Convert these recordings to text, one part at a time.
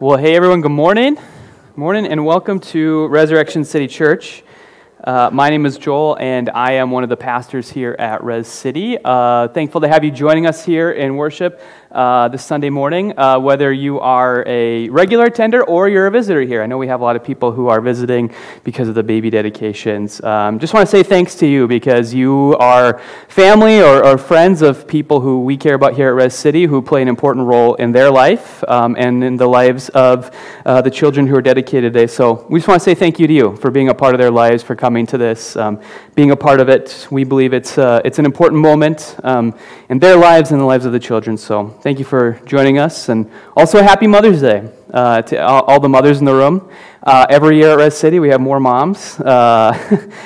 Well, hey everyone, good morning. Morning, and welcome to Resurrection City Church. Uh, my name is Joel, and I am one of the pastors here at Res City. Uh, thankful to have you joining us here in worship uh, this Sunday morning, uh, whether you are a regular attender or you're a visitor here. I know we have a lot of people who are visiting because of the baby dedications. Um, just want to say thanks to you because you are family or, or, friends of people who we care about here at Res City who play an important role in their life um, and in the lives of uh, the children who are dedicated today. So we just want to say thank you to you for being a part of their lives, for coming to this, um, being a part of it. We believe it's, uh, it's an important moment um, in their lives and the lives of the children. So thank you for joining us. And also, happy Mother's Day uh, to all, all, the mothers in the room. Uh, every year at Res City, we have more moms uh,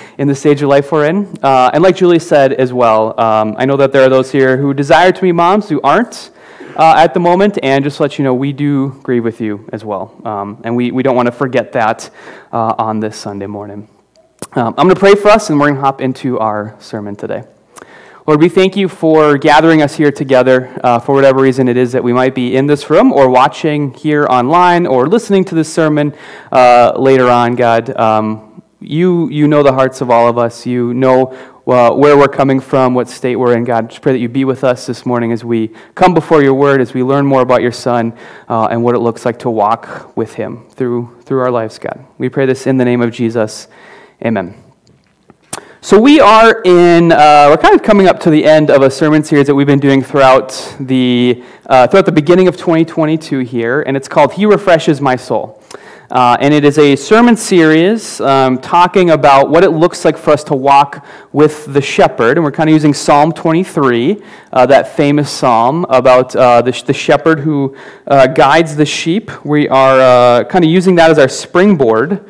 in the stage of life we're in. Uh, and like Julie said as well, um, I know that there are those here who desire to be moms who aren't. Uh, at the moment, and just to let you know, we do grieve with you as well. Um, and we, we don't want to forget that uh, on this Sunday morning. Um, I'm going to pray for us, and we're going to hop into our sermon today. Lord, we thank you for gathering us here together uh, for whatever reason it is that we might be in this room or watching here online or listening to this sermon uh, later on, God. Um, you, you know the hearts of all of us. You know uh, where we're coming from, what state we're in, God. Just pray that you be with us this morning as we come before your word, as we learn more about your son uh, and what it looks like to walk with him through, through our lives, God. We pray this in the name of Jesus. Amen. So we are in, uh, we're kind of coming up to the end of a sermon series that we've been doing throughout the, uh, throughout the beginning of 2022 here, and it's called He Refreshes My Soul. Uh, and it is a sermon series um, talking about what it looks like for us to walk with the shepherd. And we're kind of using Psalm 23, uh, that famous psalm about uh, the, the, shepherd who uh, guides the sheep. We are kind of using that as our springboard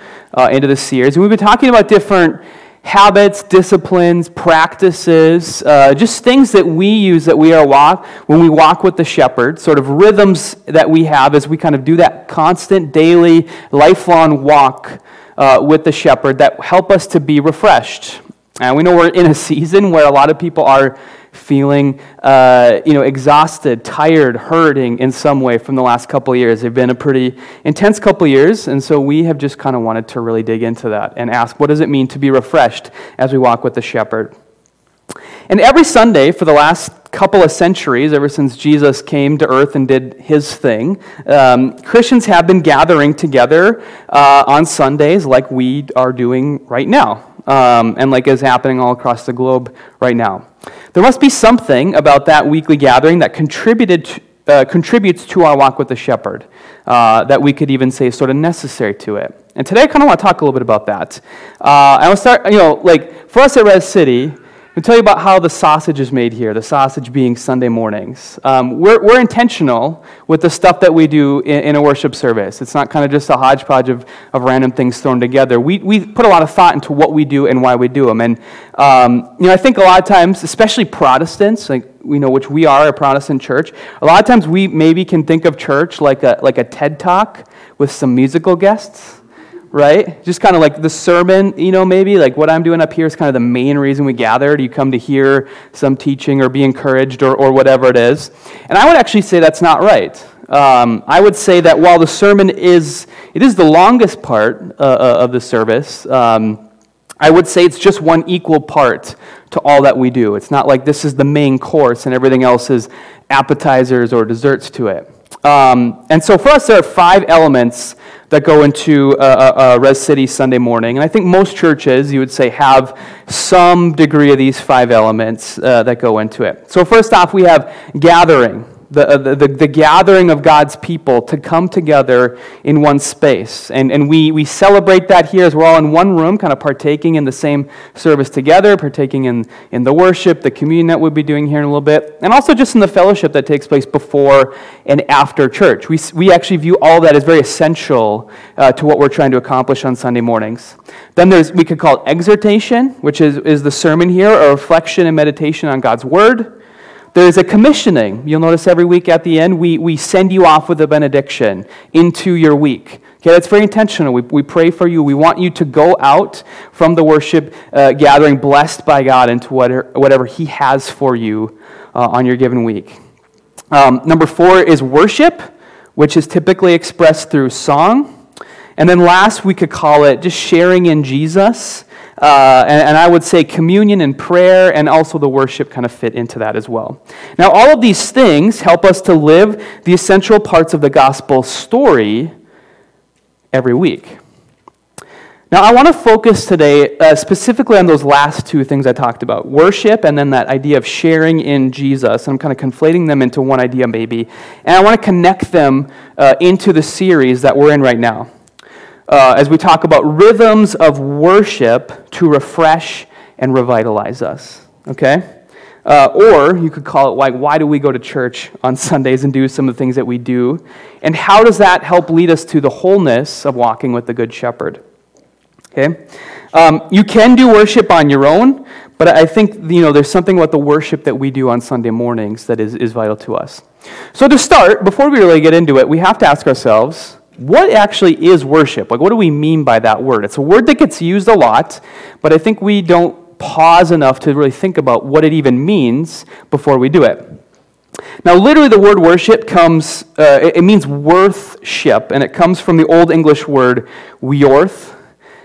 into the series. And we've been talking about different habits, disciplines, practices, uh, just things that we use that we are walk when we walk with the shepherd, sort of rhythms that we have as we kind of do that constant, daily, lifelong walk uh, with the shepherd that help us to be refreshed. And we know we're in a season where a lot of people are feeling uh, you know, exhausted, tired, hurting in some way from the last couple years. They've been a pretty intense couple years, and so we have just kind of wanted to really dig into that and ask what does it mean to be refreshed as we walk with the shepherd? And every Sunday for the last couple of centuries, ever since Jesus came to earth and did his thing, um, Christians have been gathering together uh, on Sundays like we are doing right now, um, and like is happening all across the globe right now. There must be something about that weekly gathering that contributed to, uh, contributes to our walk with the shepherd, uh, that we could even say is sort of necessary to it. And today I kind of want to talk a little bit about that. Uh, I want to start, you know, like for us at Res City, I'll tell you about how the sausage is made here, the sausage being Sunday mornings. Um, we're, we're intentional with the stuff that we do in, in, a worship service. It's not kind of just a hodgepodge of, of random things thrown together. We, we put a lot of thought into what we do and why we do them. And, um, you know, I think a lot of times, especially Protestants, like we know which we are, a Protestant church, a lot of times we maybe can think of church like a, like a TED Talk with some musical guests right? Just kind of like the sermon, you know, maybe like what I'm doing up here is kind of the main reason we gathered. You come to hear some teaching or be encouraged or, or whatever it is. And I would actually say that's not right. Um, I would say that while the sermon is, it is the longest part uh, uh, of the service, um, I would say it's just one equal part to all that we do. It's not like this is the main course and everything else is appetizers or desserts to it. Um, and so for us, there are five elements that go into a, a, Res City Sunday morning. And I think most churches, you would say, have some degree of these five elements uh, that go into it. So, first off, we have gathering the, uh, the, the, gathering of God's people to come together in one space. And, and we, we celebrate that here as we're all in one room, kind of partaking in the same service together, partaking in, in the worship, the communion that we'll be doing here in a little bit, and also just in the fellowship that takes place before and after church. We, we actually view all that as very essential uh, to what we're trying to accomplish on Sunday mornings. Then there's, we could call it exhortation, which is, is the sermon here, a reflection and meditation on God's word. There's a commissioning. You'll notice every week at the end, we, we send you off with a benediction into your week. Okay, that's very intentional. We, we pray for you. We want you to go out from the worship uh, gathering blessed by God into whatever, whatever He has for you uh, on your given week. Um, number four is worship, which is typically expressed through song. And then last, we could call it just sharing in Jesus. Uh, and, and, I would say communion and prayer and also the worship kind of fit into that as well. Now, all of these things help us to live the essential parts of the gospel story every week. Now, I want to focus today uh, specifically on those last two things I talked about worship and then that idea of sharing in Jesus. I'm kind of conflating them into one idea, maybe. And I want to connect them uh, into the series that we're in right now uh, as we talk about rhythms of worship to refresh and revitalize us. Okay? Uh, or you could call it like, why do we go to church on Sundays and do some of the things that we do? And how does that help lead us to the wholeness of walking with the Good Shepherd? Okay? Um, you can do worship on your own, but I think you know, there's something about the worship that we do on Sunday mornings that is, is vital to us. So, to start, before we really get into it, we have to ask ourselves what actually is worship? Like, what do we mean by that word? It's a word that gets used a lot, but I think we don't pause enough to really think about what it even means before we do it. Now, literally, the word worship comes, uh, it, means worthship, and it comes from the Old English word weorth.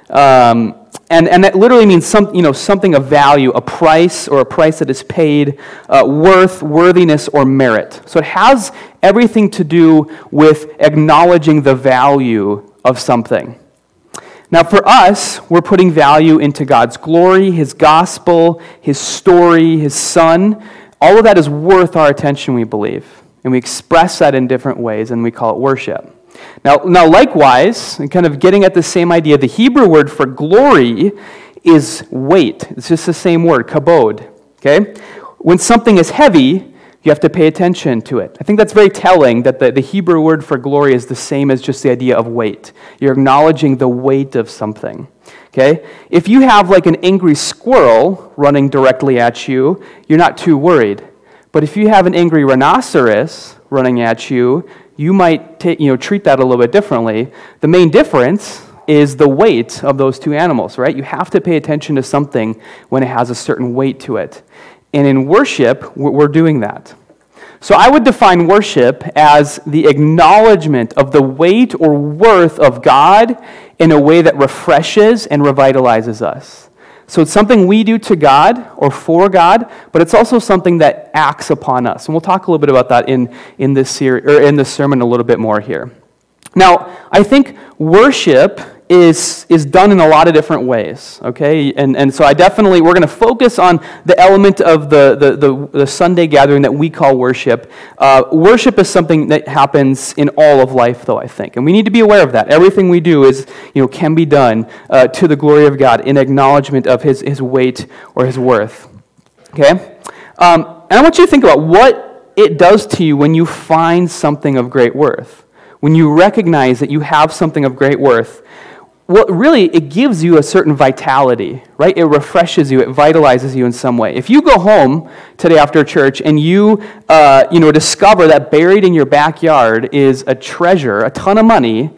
Um, and, and that literally means some, you know, something of value, a price or a price that is paid, uh, worth, worthiness, or merit. So it has everything to do with acknowledging the value of something. Now, for us, we're putting value into God's glory, His gospel, His story, His Son. All of that is worth our attention, we believe. And we express that in different ways, and we call it worship. Now, now likewise, and kind of getting at the same idea, the Hebrew word for glory is weight. It's just the same word, kabod. Okay? When something is heavy, you have to pay attention to it. I think that's very telling that the, the Hebrew word for glory is the same as just the idea of weight. You're acknowledging the weight of something. Okay? If you have like an angry squirrel running directly at you, you're not too worried. But if you have an angry rhinoceros running at you, you might ta- you know, treat that a little bit differently. The main difference is the weight of those two animals, right? You have to pay attention to something when it has a certain weight to it. And in worship, we're doing that. So I would define worship as the acknowledgement of the weight or worth of God in a way that refreshes and revitalizes us. So it's something we do to God or for God, but it's also something that acts upon us. And we'll talk a little bit about that in, in, this, series, or in this sermon a little bit more here. Now, I think worship is, is done in a lot of different ways, okay? And, and so I definitely, we're going to focus on the element of the, the, the, the Sunday gathering that we call worship. Uh, worship is something that happens in all of life, though, I think. And we need to be aware of that. Everything we do is, you know, can be done uh, to the glory of God in acknowledgement of his, his weight or his worth, okay? Um, and I want you to think about what it does to you when you find something of great worth. When you recognize that you have something of great worth, well, really, it gives you a certain vitality, right? It refreshes you, it vitalizes you in some way. If you go home today after church and you, uh, you know, discover that buried in your backyard is a treasure, a ton of money,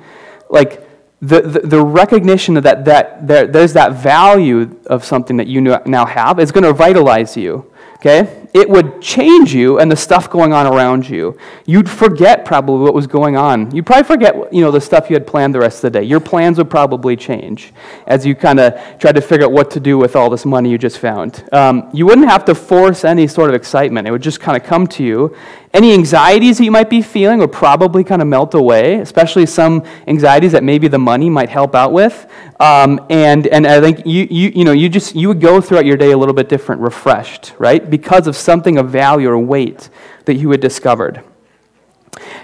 like the, the, the recognition of that, that there, there's that value of something that you now have is going to vitalize you okay? It would change you and the stuff going on around you. You'd forget probably what was going on. You'd probably forget, you know, the stuff you had planned the rest of the day. Your plans would probably change as you kind of tried to figure out what to do with all this money you just found. Um, you wouldn't have to force any sort of excitement. It would just kind of come to you. Any anxieties that you might be feeling would probably kind of melt away, especially some anxieties that maybe the money might help out with. Um, and, and I think you, you, you, know, you, just, you would go throughout your day a little bit different, refreshed, right? Because of something of value or weight that you had discovered.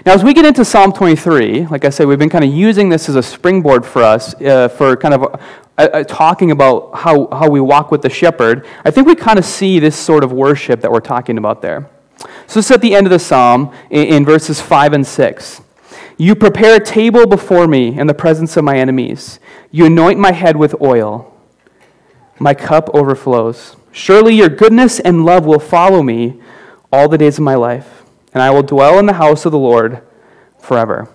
Now, as we get into Psalm 23, like I said, we've been kind of using this as a springboard for us uh, for kind of uh, uh, talking about how, how we walk with the shepherd. I think we kind of see this sort of worship that we're talking about there. So it's at the end of the psalm in, in verses 5 and 6. You prepare a table before me in the presence of my enemies. You anoint my head with oil. My cup overflows. Surely your goodness and love will follow me all the days of my life, and I will dwell in the house of the Lord forever.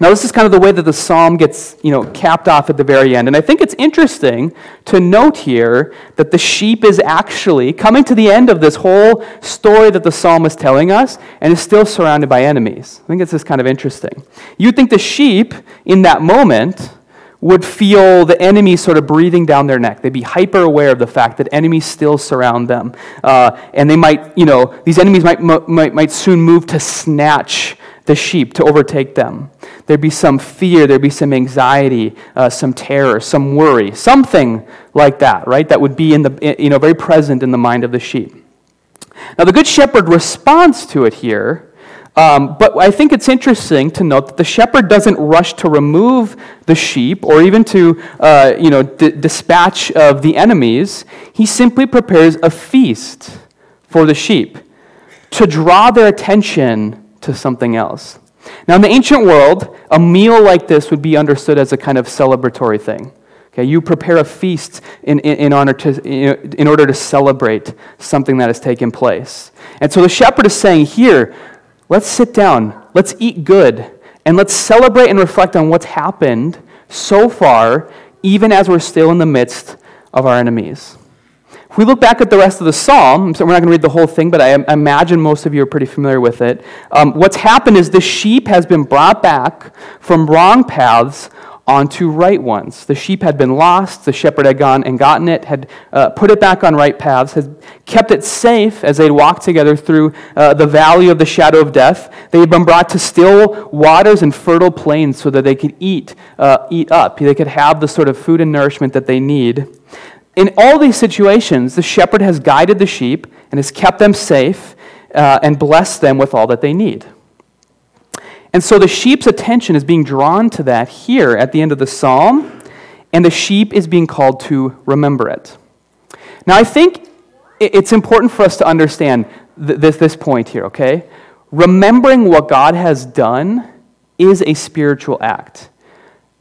Now, this is kind of the way that the psalm gets, you know, capped off at the very end. And I think it's interesting to note here that the sheep is actually coming to the end of this whole story that the psalm is telling us and is still surrounded by enemies. I think it's just kind of interesting. You'd think the sheep in that moment would feel the enemy sort of breathing down their neck. They'd be hyper aware of the fact that enemies still surround them. Uh, and they might, you know, these enemies might, might, might soon move to snatch the sheep, to overtake them. There'd be some fear, there'd be some anxiety, uh, some terror, some worry, something like that, right? That would be in the, you know, very present in the mind of the sheep. Now, the Good Shepherd responds to it here um, but I think it's interesting to note that the shepherd doesn't rush to remove the sheep or even to uh, you know, d- dispatch of the enemies. He simply prepares a feast for the sheep to draw their attention to something else. Now, in the ancient world, a meal like this would be understood as a kind of celebratory thing. Okay, you prepare a feast in, in, in, honor to, in order to celebrate something that has taken place. And so the shepherd is saying here, Let's sit down, let's eat good, and let's celebrate and reflect on what's happened so far, even as we're still in the midst of our enemies. If we look back at the rest of the psalm, so we're not going to read the whole thing, but I imagine most of you are pretty familiar with it. Um, what's happened is the sheep has been brought back from wrong paths onto right ones. The sheep had been lost, the shepherd had gone and gotten it, had uh, put it back on right paths, had kept it safe as they'd walked together through uh, the valley of the shadow of death. They had been brought to still waters and fertile plains so that they could eat, uh, eat up. They could have the sort of food and nourishment that they need. In all these situations, the shepherd has guided the sheep and has kept them safe uh, and blessed them with all that they need. And so the sheep's attention is being drawn to that here at the end of the psalm, and the sheep is being called to remember it. Now, I think it's important for us to understand this, this point here, okay? Remembering what God has done is a spiritual act.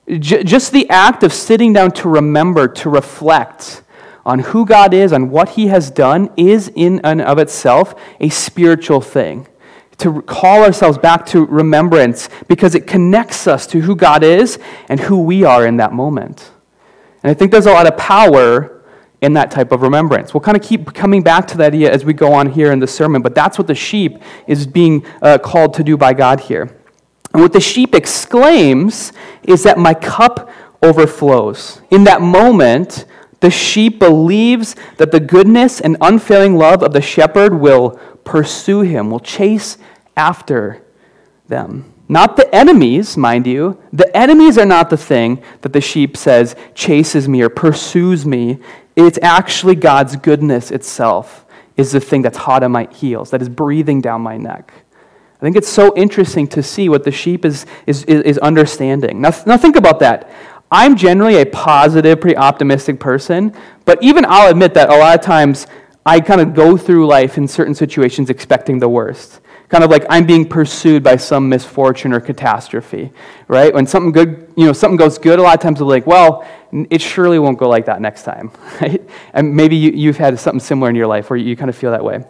J- just the act of sitting down to remember, to reflect on who God is, on what He has done, is in and of itself a spiritual thing to call ourselves back to remembrance because it connects us to who God is and who we are in that moment. And I think there's a lot of power in that type of remembrance. We'll kind of keep coming back to that idea as we go on here in the sermon, but that's what the sheep is being uh, called to do by God here. And what the sheep exclaims is that my cup overflows. In that moment, the sheep believes that the goodness and unfailing love of the shepherd will pursue him, will chase after them. Not the enemies, mind you. The enemies are not the thing that the sheep says chases me or pursues me. It's actually God's goodness itself is the thing that's hot on my heels, that is breathing down my neck. I think it's so interesting to see what the sheep is, is, is understanding. Now, now, think about that. I'm generally a positive, pretty optimistic person, but even I'll admit that a lot of times I kind of go through life in certain situations expecting the worst. Kind of like I'm being pursued by some misfortune or catastrophe, right? When something good, you know, something goes good, a lot of times we're like, well, it surely won't go like that next time, right? And maybe you, you've had something similar in your life where you kind of feel that way.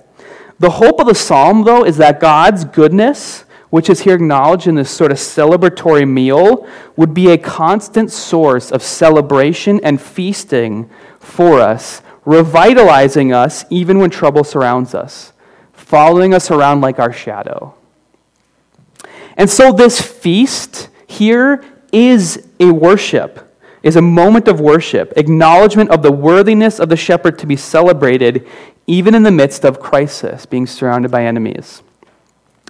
The hope of the psalm, though, is that God's goodness, which is here acknowledged in this sort of celebratory meal, would be a constant source of celebration and feasting for us revitalizing us even when trouble surrounds us, following us around like our shadow. And so, this feast here is a worship, is a moment of worship, acknowledgement of the worthiness of the shepherd to be celebrated even in the midst of crisis, being surrounded by enemies.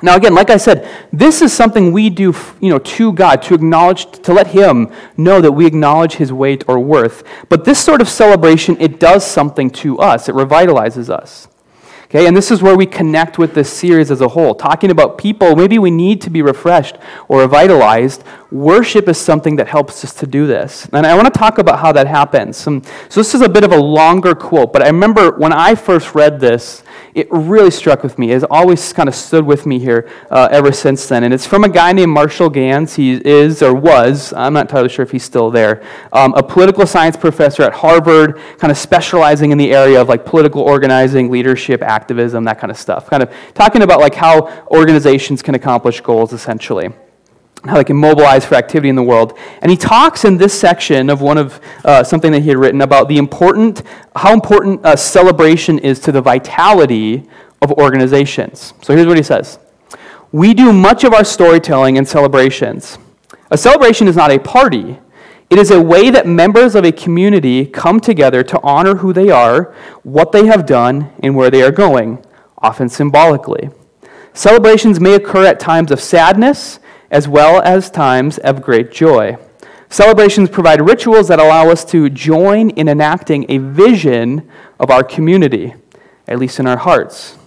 Now, again, like I said, this is something we do you know, to God, to acknowledge, to let Him know that we acknowledge His weight or worth. But this sort of celebration, it does something to us, it revitalizes us. Okay, and this is where we connect with this series as a whole. Talking about people, maybe we need to be refreshed or revitalized. Worship is something that helps us to do this. And I want to talk about how that happens. Um, so, this is a bit of a longer quote, but I remember when I first read this, it really struck with me. It's always kind of stood with me here uh, ever since then. And it's from a guy named Marshall Ganz. He is, or was, I'm not entirely sure if he's still there, um, a political science professor at Harvard, kind of specializing in the area of like political organizing, leadership, activism, that kind of stuff. Kind of talking about like how organizations can accomplish goals essentially. How they can mobilize for activity in the world. And he talks in this section of one of uh, something that he had written about the important, how important a celebration is to the vitality of organizations. So here's what he says We do much of our storytelling in celebrations. A celebration is not a party. It is a way that members of a community come together to honor who they are, what they have done, and where they are going, often symbolically. Celebrations may occur at times of sadness as well as times of great joy. Celebrations provide rituals that allow us to join in enacting a vision of our community, at least in our hearts.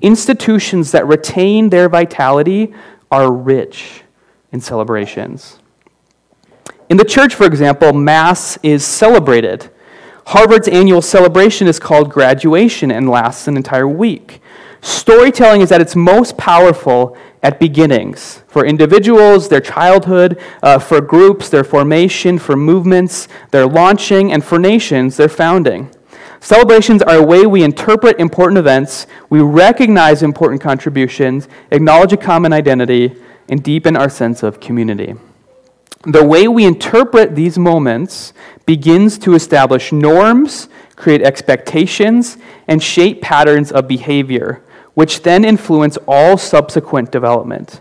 Institutions that retain their vitality are rich in celebrations. In the church, for example, Mass is celebrated. Harvard's annual celebration is called graduation and lasts an entire week. Storytelling is at its most powerful at beginnings for individuals, their childhood, uh, for groups, their formation, for movements, their launching, and for nations, their founding. Celebrations are a way we interpret important events, we recognize important contributions, acknowledge a common identity, and deepen our sense of community. The way we interpret these moments begins to establish norms, create expectations, and shape patterns of behavior which then influence all subsequent development.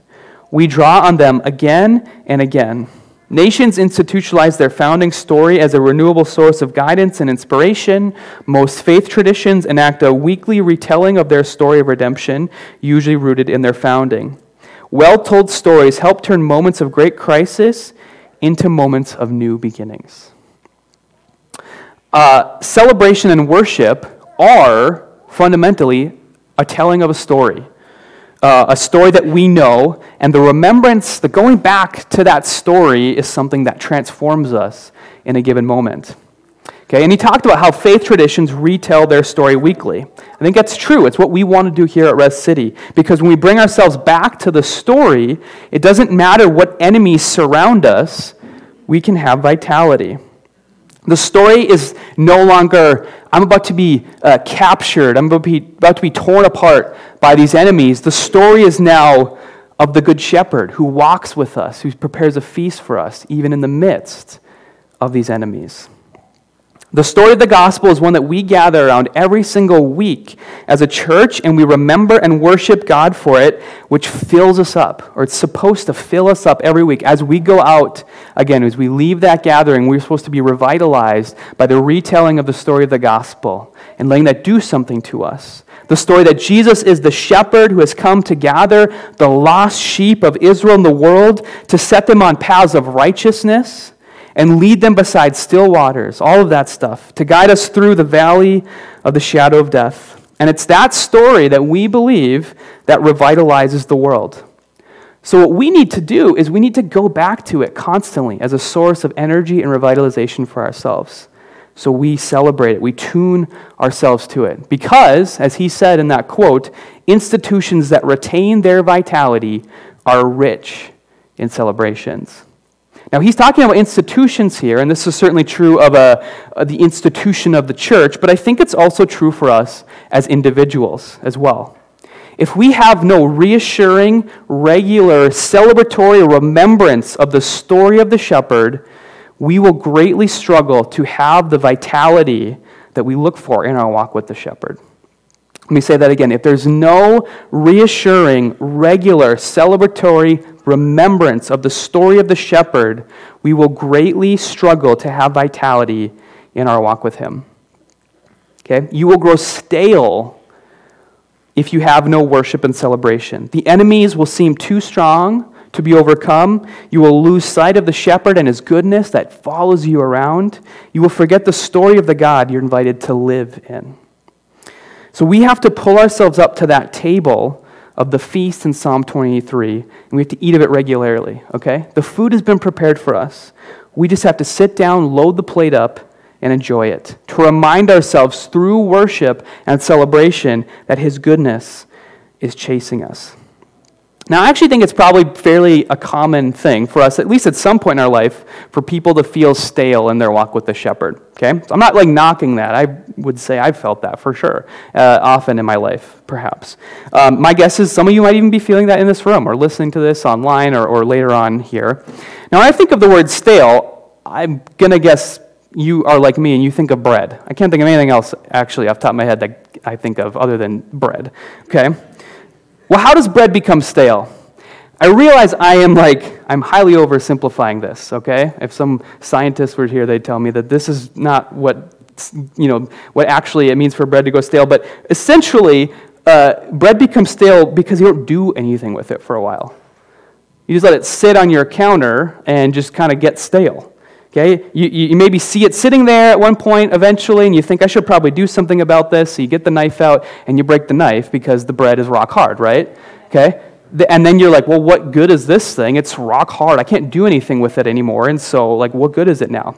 We draw on them again and again. Nations institutionalize their founding story as a renewable source of guidance and inspiration. Most faith traditions enact a weekly retelling of their story of redemption, usually rooted in their founding. Well told stories help turn moments of great crisis into moments of new beginnings. Uh, celebration and worship are fundamentally a telling of a story, uh, a story that we know, and the remembrance, the going back to that story is something that transforms us in a given moment. Okay, and he talked about how faith traditions retell their story weekly. I think that's true. It's what we want to do here at Res City. Because when we bring ourselves back to the story, it doesn't matter what enemies surround us, we can have vitality. The story is no longer, I'm about to be uh, captured, I'm about to, be, about to be torn apart by these enemies. The story is now of the Good Shepherd who walks with us, who prepares a feast for us, even in the midst of these enemies. The story of the gospel is one that we gather around every single week as a church, and we remember and worship God for it, which fills us up, or it's supposed to fill us up every week. As we go out, again, as we leave that gathering, we're supposed to be revitalized by the retelling of the story of the gospel and letting that do something to us. The story that Jesus is the shepherd who has come to gather the lost sheep of Israel and the world to set them on paths of righteousness and lead them beside still waters, all of that stuff, to guide us through the valley of the shadow of death. And it's that story that we believe that revitalizes the world. So, what we need to do is we need to go back to it constantly as a source of energy and revitalization for ourselves. So, we celebrate it, we tune ourselves to it. Because, as he said in that quote, institutions that retain their vitality are rich in celebrations. Now, he's talking about institutions here, and this is certainly true of, a, of the institution of the church, but I think it's also true for us as individuals as well. If we have no reassuring, regular, celebratory remembrance of the story of the shepherd, we will greatly struggle to have the vitality that we look for in our walk with the shepherd. Let me say that again. If there's no reassuring, regular, celebratory remembrance of the story of the shepherd, we will greatly struggle to have vitality in our walk with him. Okay? You will grow stale if you have no worship and celebration. The enemies will seem too strong to be overcome. You will lose sight of the shepherd and his goodness that follows you around. You will forget the story of the God you're invited to live in. So we have to pull ourselves up to that table of the feast in Psalm 23, and we have to eat of it regularly, okay? The food has been prepared for us. We just have to sit down, load the plate up, and enjoy it. To remind ourselves through worship and celebration that His goodness is chasing us. Now, I actually think it's probably fairly a common thing for us, at least at some point in our life, for people to feel stale in their walk with the shepherd. Okay? So I'm not like knocking that. I would say I've felt that for sure, uh, often in my life, perhaps. Um, my guess is some of you might even be feeling that in this room or listening to this online or, or later on here. Now, when I think of the word stale, I'm going to guess you are like me and you think of bread. I can't think of anything else, actually, off top of my head that I think of other than bread. Okay? Well, how does bread become stale? I realize I am like, I'm highly oversimplifying this, okay? If some scientists were here, they'd tell me that this is not what, you know, what actually it means for bread to go stale. But essentially, uh, bread becomes stale because you don't do anything with it for a while. You just let it sit on your counter and just kind of get stale. Okay? You, you maybe see it sitting there at one point eventually, and you think, I should probably do something about this. So you get the knife out and you break the knife because the bread is rock hard, right? Okay? And then you're like, well, what good is this thing? It's rock hard. I can't do anything with it anymore. And so, like, what good is it now?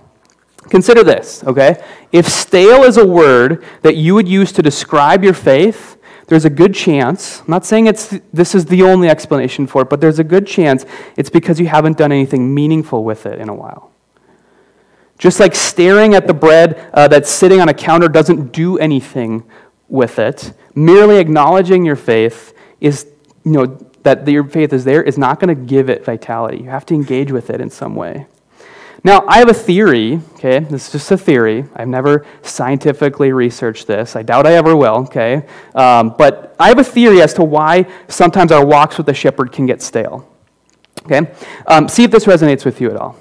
Consider this, okay? If stale is a word that you would use to describe your faith, there's a good chance, I'm not saying it's, this is the only explanation for it, but there's a good chance it's because you haven't done anything meaningful with it in a while. Just like staring at the bread uh, that's sitting on a counter doesn't do anything with it, merely acknowledging your faith is, you know, that your faith is there is not going to give it vitality. You have to engage with it in some way. Now, I have a theory, okay? This is just a theory. I've never scientifically researched this. I doubt I ever will, okay? Um, but I have a theory as to why sometimes our walks with the shepherd can get stale, okay? Um, see if this resonates with you at all.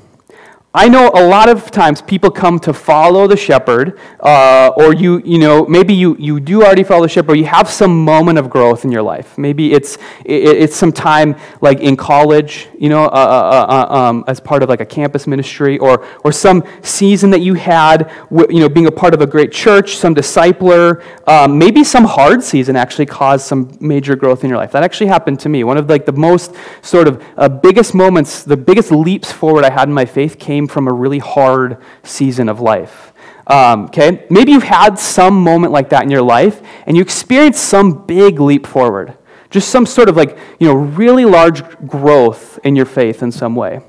I know a lot of times people come to follow the shepherd, uh, or you, you know, maybe you, you do already follow the shepherd, or you have some moment of growth in your life. Maybe it's, it, it's some time like in college, you know, uh, uh, uh, uh um, as part of like a campus ministry, or, or some season that you had, you know, being a part of a great church, some discipler. Um, maybe some hard season actually caused some major growth in your life. That actually happened to me. One of like the most sort of uh, biggest moments, the biggest leaps forward I had in my faith came came from a really hard season of life. Um, okay? Maybe you've had some moment like that in your life and you experienced some big leap forward. Just some sort of like, you know, really large growth in your faith in some way.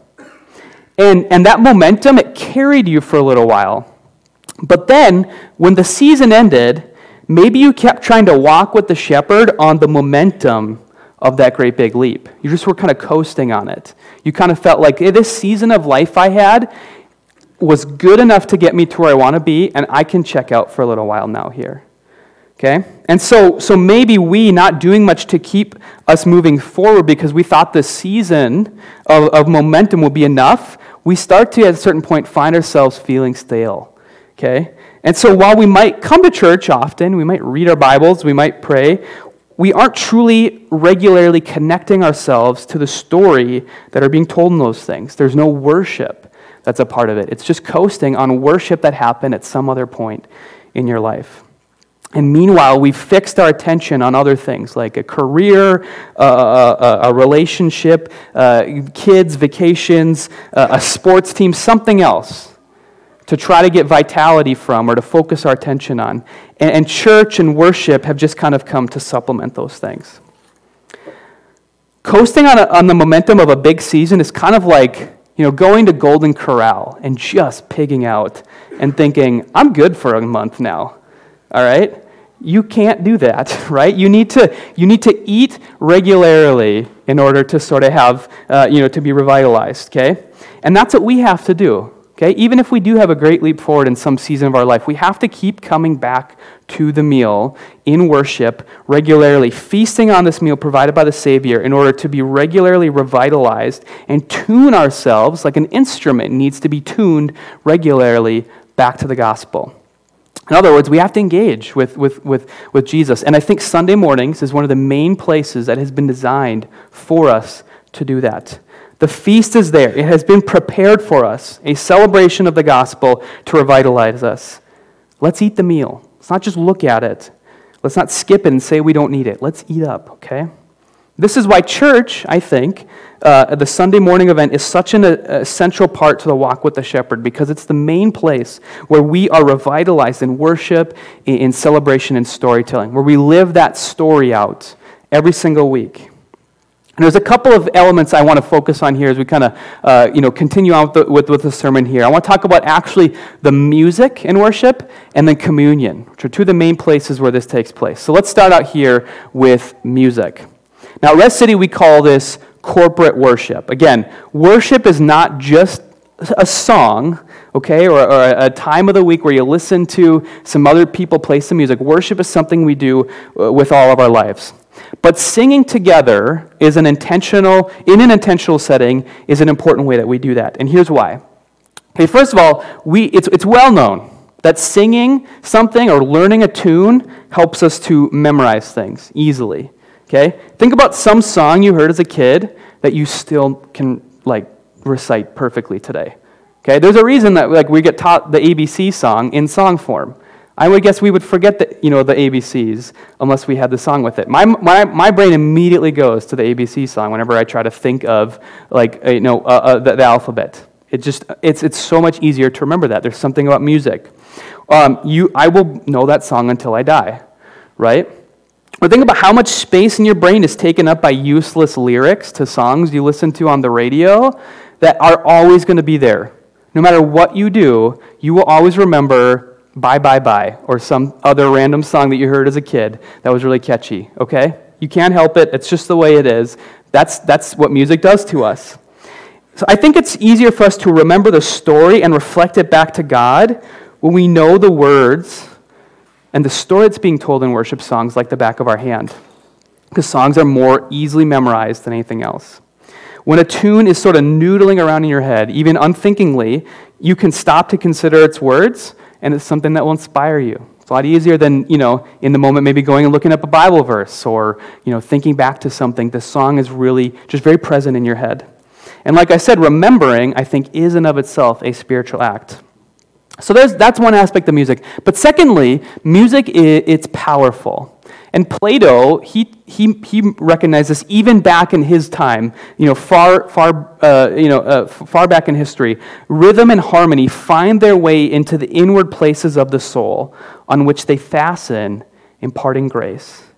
And, and that momentum, it carried you for a little while. But then, when the season ended, maybe you kept trying to walk with the shepherd on the momentum of that great big leap. You just were kind of coasting on it. You kind of felt like hey, this season of life I had was good enough to get me to where I want to be, and I can check out for a little while now here. Okay? And so, so maybe we not doing much to keep us moving forward because we thought the season of, of momentum would be enough, we start to, at a certain point, find ourselves feeling stale. Okay? And so while we might come to church often, we might read our Bibles, we might pray, we aren't truly regularly connecting ourselves to the story that are being told in those things. There's no worship that's a part of it. It's just coasting on worship that happened at some other point in your life. And meanwhile, we've fixed our attention on other things like a career, uh, a, a, relationship, uh, kids, vacations, uh, a sports team, something else to try to get vitality from or to focus our attention on. And, and church and worship have just kind of come to supplement those things. Coasting on, a, on the momentum of a big season is kind of like you know, going to Golden Corral and just pigging out and thinking, I'm good for a month now. All right? You can't do that, right? You need to, you need to eat regularly in order to sort of have, uh, you know, to be revitalized, okay? And that's what we have to do. Okay? Even if we do have a great leap forward in some season of our life, we have to keep coming back to the meal in worship regularly, feasting on this meal provided by the Savior in order to be regularly revitalized and tune ourselves like an instrument needs to be tuned regularly back to the gospel. In other words, we have to engage with, with, with, with Jesus. And I think Sunday mornings is one of the main places that has been designed for us to do that. The feast is there. It has been prepared for us, a celebration of the gospel to revitalize us. Let's eat the meal. Let's not just look at it. Let's not skip it and say we don't need it. Let's eat up, okay? This is why church, I think, uh, the Sunday morning event is such an essential part to the walk with the shepherd because it's the main place where we are revitalized in worship, in celebration, and storytelling, where we live that story out every single week. And there's a couple of elements I want to focus on here as we kind of, uh, you know, continue on with the, with, with the sermon here. I want to talk about actually the music in worship and then communion, which are two of the main places where this takes place. So let's start out here with music. Now, Res City, we call this corporate worship. Again, worship is not just a song, okay, or, or, a time of the week where you listen to some other people play some music. Worship is something we do uh, with all of our lives. But singing together is an intentional, in an intentional setting, is an important way that we do that. And here's why. Okay, first of all, we, it's, it's well known that singing something or learning a tune helps us to memorize things easily. Okay? Think about some song you heard as a kid that you still can like recite perfectly today. Okay? There's a reason that like we get taught the ABC song in song form. I would guess we would forget the, you know, the ABCs unless we had the song with it. My, my, my brain immediately goes to the ABC song whenever I try to think of like, you know, uh, uh, the, the, alphabet. It just, it's, it's so much easier to remember that. There's something about music. Um, you, I will know that song until I die, right? But think about how much space in your brain is taken up by useless lyrics to songs you listen to on the radio that are always going to be there. No matter what you do, you will always remember Bye Bye Bye or some other random song that you heard as a kid that was really catchy, okay? You can't help it. It's just the way it is. That's, that's what music does to us. So I think it's easier for us to remember the story and reflect it back to God when we know the words and the story that's being told in worship songs like the back of our hand. Because songs are more easily memorized than anything else. When a tune is sort of noodling around in your head, even unthinkingly, you can stop to consider its words and it's something that will inspire you. It's a lot easier than, you know, in the moment maybe going and looking up a Bible verse or, you know, thinking back to something. The song is really just very present in your head. And like I said, remembering, I think, is in of itself a spiritual act. So that's one aspect of music. But secondly, music, it's powerful. And Plato, he, he, he recognized this even back in his time, you know, far, far, uh, you know, uh, far back in history. Rhythm and harmony find their way into the inward places of the soul on which they fasten imparting grace.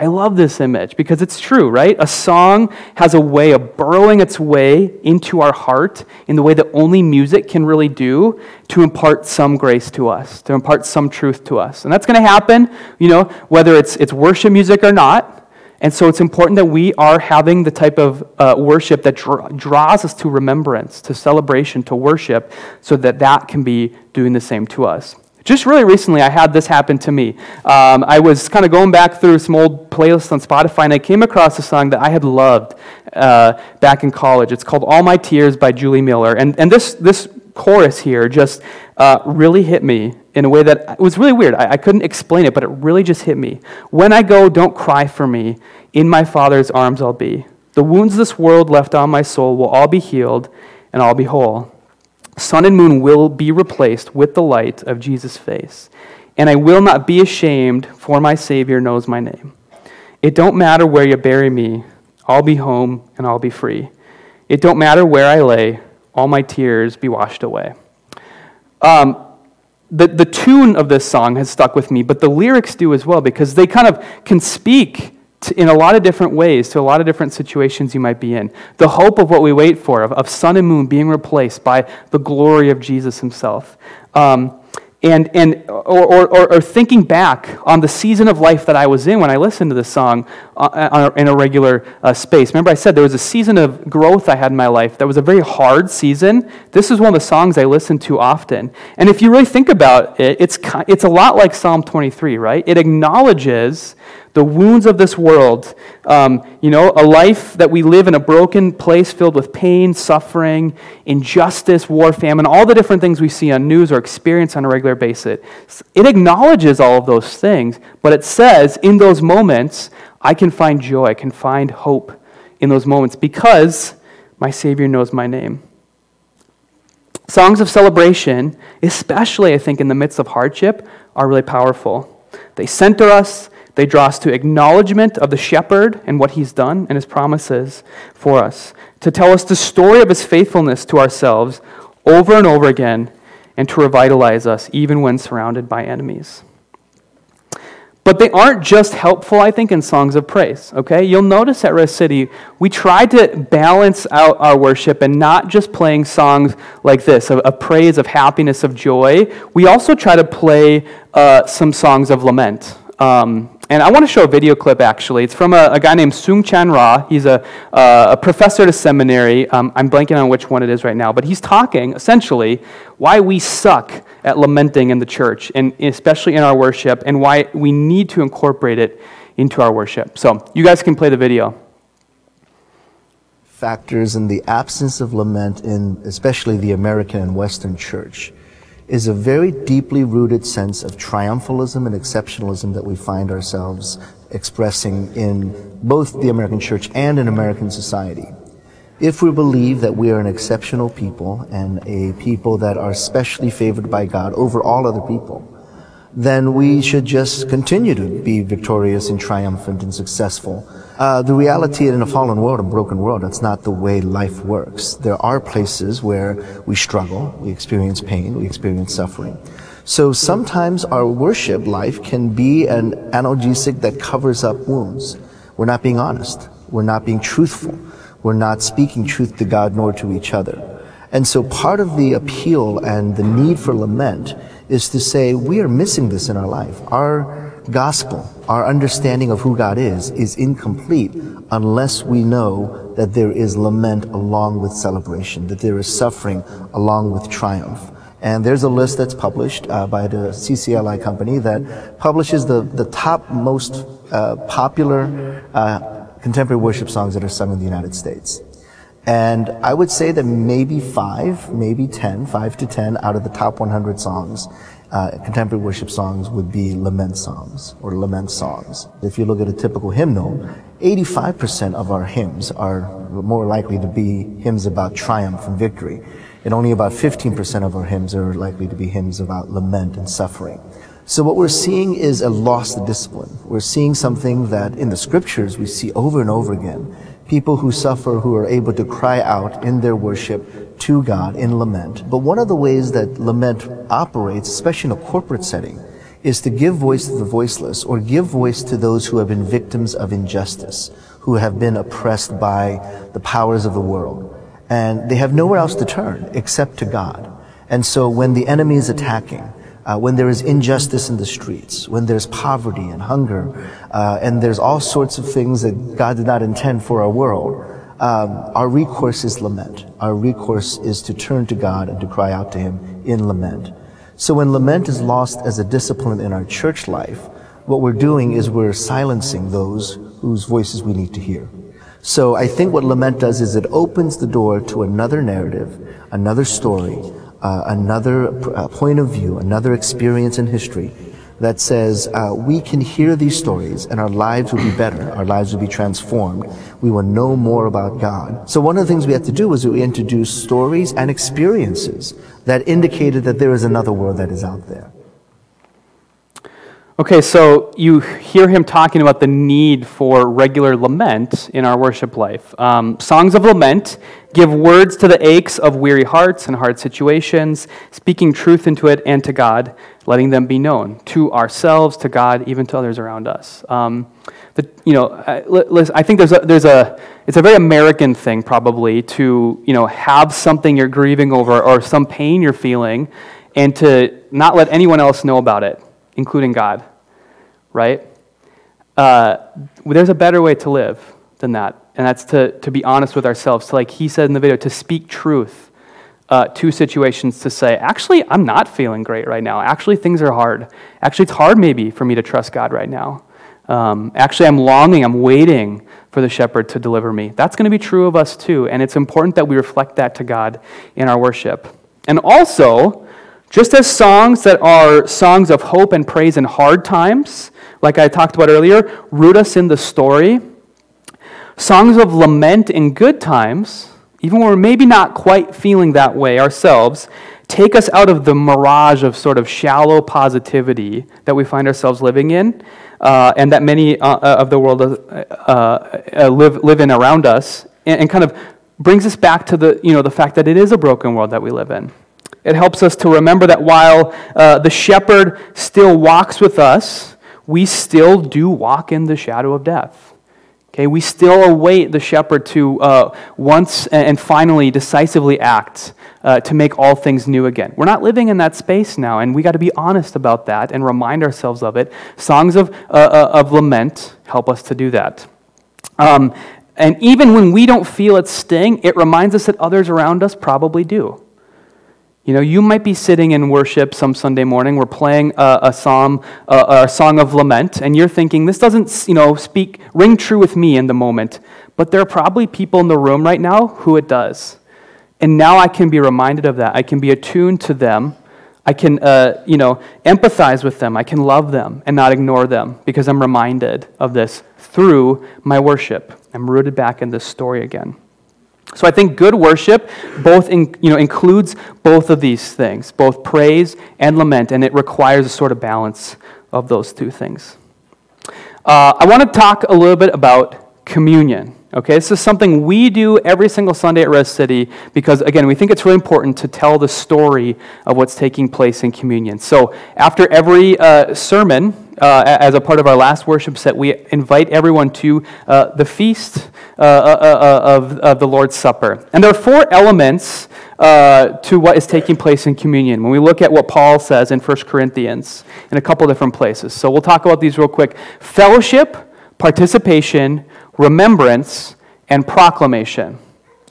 I love this image because it's true, right? A song has a way of burrowing its way into our heart in the way that only music can really do to impart some grace to us, to impart some truth to us. And that's going to happen, you know, whether it's, it's worship music or not. And so it's important that we are having the type of uh, worship that dr- draws us to remembrance, to celebration, to worship, so that that can be doing the same to us. Just really recently, I had this happen to me. Um, I was kind of going back through some old playlists on Spotify, and I came across a song that I had loved uh, back in college. It's called All My Tears by Julie Miller. And, and this, this chorus here just uh, really hit me in a way that was really weird. I, I couldn't explain it, but it really just hit me. When I go, don't cry for me. In my Father's arms I'll be. The wounds this world left on my soul will all be healed, and I'll be whole sun and moon will be replaced with the light of Jesus' face. And I will not be ashamed, for my Savior knows my name. It don't matter where you bury me, I'll be home and I'll be free. It don't matter where I lay, all my tears be washed away. Um, the, the tune of this song has stuck with me, but the lyrics do as well because they kind of can speak in a lot of different ways to a lot of different situations you might be in. The hope of what we wait for, of, of sun and moon being replaced by the glory of Jesus himself. Um, and, and or, or, or, thinking back on the season of life that I was in when I listened to this song uh, in a regular uh, space. Remember, I said there was a season of growth I had in my life that was a very hard season. This is one of the songs I listened to often. And if you really think about it, it's, it's a lot like Psalm 23, right? It acknowledges the wounds of this world, um, you know, a life that we live in a broken place filled with pain, suffering, injustice, war, famine, all the different things we see on news or experience on a regular basis. It acknowledges all of those things, but it says in those moments, I can find joy, I can find hope in those moments because my Savior knows my name. Songs of celebration, especially I think in the midst of hardship, are really powerful. They center us, they draw us to acknowledgement of the shepherd and what he's done and his promises for us, to tell us the story of his faithfulness to ourselves over and over again, and to revitalize us even when surrounded by enemies. But they aren't just helpful, I think, in songs of praise, okay? You'll notice at Res City, we try to balance out our worship and not just playing songs like this, of, of praise, of happiness, of joy. We also try to play uh, some songs of lament. Um, and I want to show a video clip, actually. It's from a, a guy named Soong-Chan Rah. He's a, uh, a professor at a seminary. Um, I'm blanking on which one it is right now. But he's talking, essentially, why we suck at lamenting in the church, and especially in our worship, and why we need to incorporate it into our worship. So you guys can play the video. Factors in the absence of lament in especially the American and Western church is a very deeply rooted sense of triumphalism and exceptionalism that we find ourselves expressing in both the American church and in American society. If we believe that we are an exceptional people and a people that are specially favored by God over all other people, then we should just continue to be victorious and triumphant and successful. Uh, the reality in a fallen world, a broken world, that's not the way life works. There are places where we struggle, we experience pain, we experience suffering. So sometimes our worship life can be an analgesic that covers up wounds. We're not being honest. We're not being truthful. We're not speaking truth to God nor to each other. And so part of the appeal and the need for lament is to say we are missing this in our life. Our gospel, our understanding of who God is, is incomplete unless we know that there is lament along with celebration, that there is suffering along with triumph. And there's a list that's published uh, by the CCLI company that publishes the, the top most uh, popular uh, contemporary worship songs that are sung in the United States. And I would say that maybe five, maybe 10, five to 10 out of the top 100 songs, uh, contemporary worship songs would be lament songs or lament songs. If you look at a typical hymnal, 85% of our hymns are more likely to be hymns about triumph and victory. And only about 15% of our hymns are likely to be hymns about lament and suffering. So what we're seeing is a lost discipline. We're seeing something that in the scriptures we see over and over again people who suffer who are able to cry out in their worship to God in lament. But one of the ways that lament operates, especially in a corporate setting, is to give voice to the voiceless or give voice to those who have been victims of injustice, who have been oppressed by the powers of the world. And they have nowhere else to turn except to God. And so when the enemy is attacking, uh, when there is injustice in the streets, when there's poverty and hunger, uh, and there's all sorts of things that God did not intend for our world, um, our recourse is lament. Our recourse is to turn to God and to cry out to Him in lament. So when lament is lost as a discipline in our church life, what we're doing is we're silencing those whose voices we need to hear. So I think what lament does is it opens the door to another narrative, another story, uh, another uh, point of view, another experience in history that says uh, we can hear these stories and our lives will be better, our lives will be transformed. We will know more about God. So one of the things we had to do was we introduced stories and experiences that indicated that there is another world that is out there. Okay, so you hear him talking about the need for regular lament in our worship life. Um, songs of lament give words to the aches of weary hearts and hard situations, speaking truth into it and to God, letting them be known to ourselves, to God, even to others around us. Um, you know, I, I think there's a, there's a, it's a very American thing probably to, you know, have something you're grieving over or some pain you're feeling and to not let anyone else know about it, including God right? Uh, there's a better way to live than that, and that's to, to be honest with ourselves. To, like he said in the video, to speak truth uh, to situations, to say, actually, I'm not feeling great right now. Actually, things are hard. Actually, it's hard maybe for me to trust God right now. Um, actually, I'm longing, I'm waiting for the shepherd to deliver me. That's going to be true of us too, and it's important that we reflect that to God in our worship. And also, just as songs that are songs of hope and praise in hard times, like I talked about earlier, root us in the story. Songs of lament in good times, even when we're maybe not quite feeling that way ourselves, take us out of the mirage of sort of shallow positivity that we find ourselves living in uh, and that many uh, uh of the world uh, uh, live, live in around us, and, and kind of brings us back to the, you know, the fact that it is a broken world that we live in. It helps us to remember that while uh, the shepherd still walks with us, we still do walk in the shadow of death. Okay, we still await the shepherd to uh, once and finally decisively act uh, to make all things new again. We're not living in that space now, and we got to be honest about that and remind ourselves of it. Songs of, uh, uh, of lament help us to do that. Um, and even when we don't feel it sting, it reminds us that others around us probably do. You know, you might be sitting in worship some Sunday morning. We're playing a, a psalm, a, a, song of lament, and you're thinking, this doesn't, you know, speak, ring true with me in the moment. But there are probably people in the room right now who it does. And now I can be reminded of that. I can be attuned to them. I can, uh, you know, empathize with them. I can love them and not ignore them because I'm reminded of this through my worship. I'm rooted back in this story again. So I think good worship both in, you know, includes both of these things, both praise and lament, and it requires a sort of balance of those two things. Uh, I want to talk a little bit about communion. Okay, this is something we do every single Sunday at Res City because, again, we think it's really important to tell the story of what's taking place in communion. So, after every uh, sermon, uh, as a part of our last worship set, we invite everyone to uh, the feast uh, uh, uh, of, of the Lord's Supper. And there are four elements to what is taking place in communion when we look at what Paul says in 1 Corinthians in a couple different places. So, we'll talk about these real quick fellowship, participation, remembrance, and proclamation.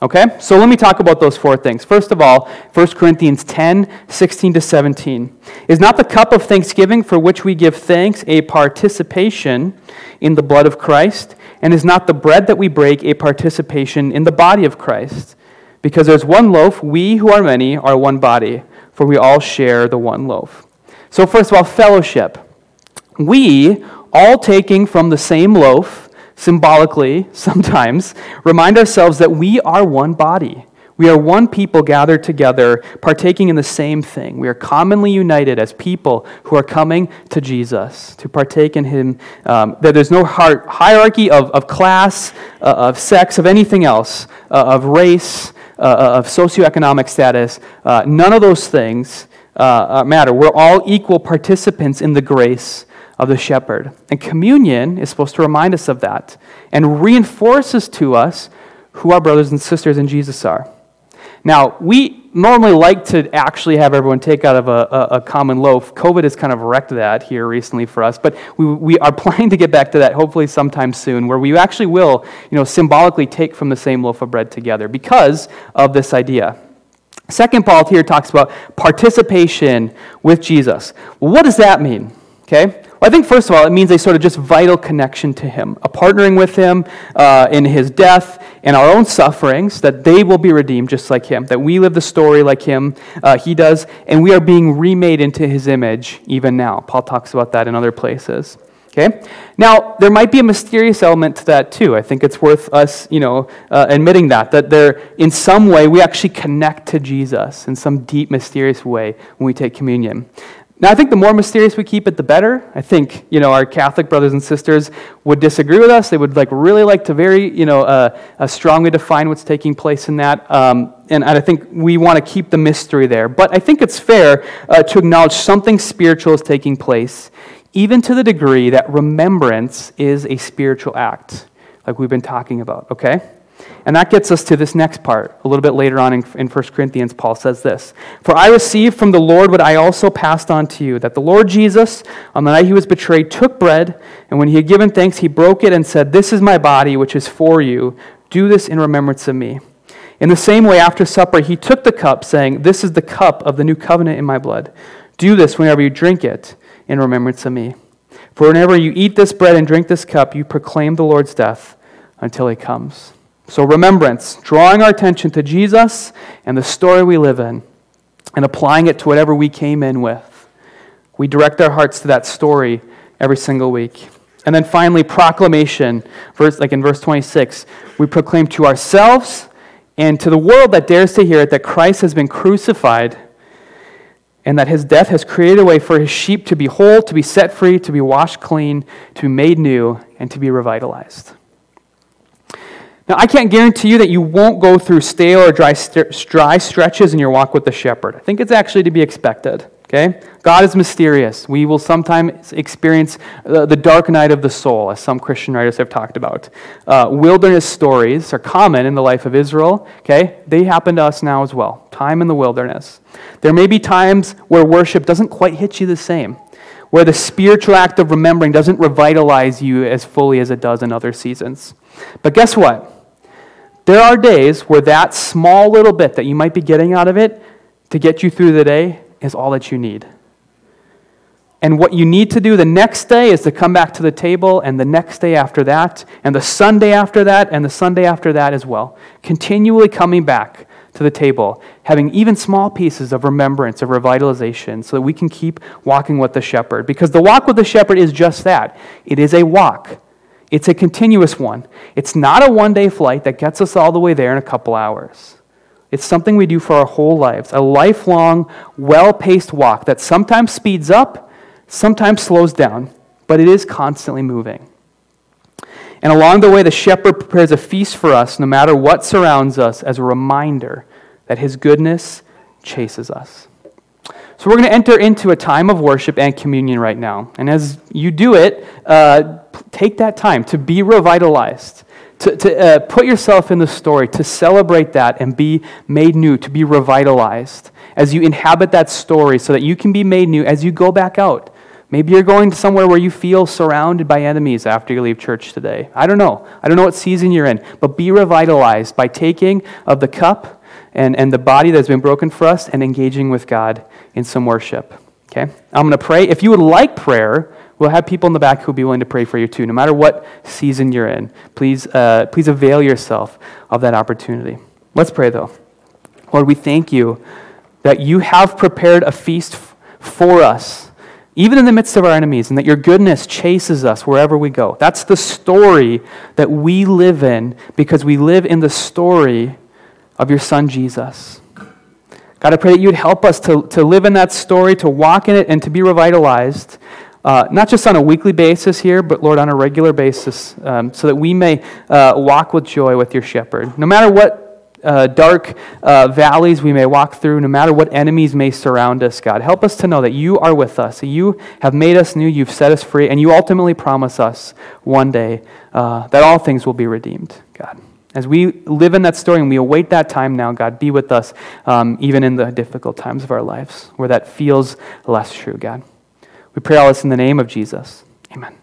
Okay? So let me talk about those four things. First of all, 1 Corinthians 10, 16 to 17. Is not the cup of thanksgiving for which we give thanks a participation in the blood of Christ? And is not the bread that we break a participation in the body of Christ? Because there's one loaf, we who are many are one body, for we all share the one loaf. So, first of all, fellowship. We, all taking from the same loaf, symbolically, sometimes, remind ourselves that we are one body. We are one people gathered together, partaking in the same thing. We are commonly united as people who are coming to Jesus to partake in Him. Um, that there's no hierarchy of, of class, uh, of sex, of anything else, uh, of race, uh, uh of socioeconomic status. Uh, none of those things uh, matter. We're all equal participants in the grace of the shepherd. And communion is supposed to remind us of that and reinforces to us who our brothers and sisters in Jesus are. Now, we normally like to actually have everyone take out of a, a, a, common loaf. COVID has kind of wrecked that here recently for us, but we, we are planning to get back to that hopefully sometime soon, where we actually will, you know, symbolically take from the same loaf of bread together because of this idea. Second, Paul here talks about participation with Jesus. What does that mean? Okay? Well, I think, first of all, it means a sort of just vital connection to Him, a partnering with Him uh, in His death and our own sufferings, that they will be redeemed just like Him, that we live the story like Him, uh, He does, and we are being remade into His image even now. Paul talks about that in other places. Okay? Now, there might be a mysterious element to that too. I think it's worth us, you know, uh, admitting that, that there, in some way, we actually connect to Jesus in some deep, mysterious way when we take communion. Now, I think the more mysterious we keep it, the better. I think, you know, our Catholic brothers and sisters would disagree with us. They would like really like to very, you know, uh, uh, strongly define what's taking place in that. Um, and I think we want to keep the mystery there. But I think it's fair uh, to acknowledge something spiritual is taking place, even to the degree that remembrance is a spiritual act, like we've been talking about, okay? And that gets us to this next part. A little bit later on in, in 1 Corinthians, Paul says this For I received from the Lord what I also passed on to you, that the Lord Jesus, on the night he was betrayed, took bread, and when he had given thanks, he broke it and said, This is my body, which is for you. Do this in remembrance of me. In the same way, after supper, he took the cup, saying, This is the cup of the new covenant in my blood. Do this whenever you drink it in remembrance of me. For whenever you eat this bread and drink this cup, you proclaim the Lord's death until he comes. So, remembrance, drawing our attention to Jesus and the story we live in, and applying it to whatever we came in with. We direct our hearts to that story every single week. And then finally, proclamation, verse, like in verse 26, we proclaim to ourselves and to the world that dares to hear it that Christ has been crucified and that his death has created a way for his sheep to be whole, to be set free, to be washed clean, to be made new, and to be revitalized. Now, I can't guarantee you that you won't go through stale or dry, dry stretches in your walk with the shepherd. I think it's actually to be expected. Okay? God is mysterious. We will sometimes experience uh, the dark night of the soul, as some Christian writers have talked about. Uh, wilderness stories are common in the life of Israel. Okay? They happen to us now as well. Time in the wilderness. There may be times where worship doesn't quite hit you the same, where the spiritual act of remembering doesn't revitalize you as fully as it does in other seasons. But guess what? There are days where that small little bit that you might be getting out of it to get you through the day is all that you need. And what you need to do the next day is to come back to the table, and the next day after that, and the Sunday after that, and the Sunday after that as well. Continually coming back to the table, having even small pieces of remembrance, of revitalization, so that we can keep walking with the shepherd. Because the walk with the shepherd is just that it is a walk, it's a continuous one. It's not a one day flight that gets us all the way there in a couple hours. It's something we do for our whole lives, a lifelong, well paced walk that sometimes speeds up, sometimes slows down, but it is constantly moving. And along the way, the shepherd prepares a feast for us, no matter what surrounds us, as a reminder that his goodness chases us. So, we're going to enter into a time of worship and communion right now. And as you do it, uh, take that time to be revitalized to, to uh, put yourself in the story, to celebrate that and be made new, to be revitalized as you inhabit that story so that you can be made new as you go back out. Maybe you're going to somewhere where you feel surrounded by enemies after you leave church today. I don't know. I don't know what season you're in, but be revitalized by taking of the cup and, and the body that's been broken for us and engaging with God in some worship. Okay? I'm going to pray. If you would like prayer, We'll have people in the back who will be willing to pray for you too, no matter what season you're in. Please, uh, please avail yourself of that opportunity. Let's pray though. Lord, we thank you that you have prepared a feast f- for us, even in the midst of our enemies, and that your goodness chases us wherever we go. That's the story that we live in because we live in the story of your Son, Jesus. God, I pray that you'd help us to, to live in that story, to walk in it, and to be revitalized uh, not just on a weekly basis here, but Lord, on a regular basis, um, so that we may uh, walk with joy with your shepherd. No matter what uh, dark uh, valleys we may walk through, no matter what enemies may surround us, God, help us to know that you are with us, you have made us new, you've set us free, and you ultimately promise us one day uh, that all things will be redeemed, God. As we live in that story and we await that time now, God, be with us um, even in the difficult times of our lives where that feels less true, God. We pray all this in the name of Jesus. Amen.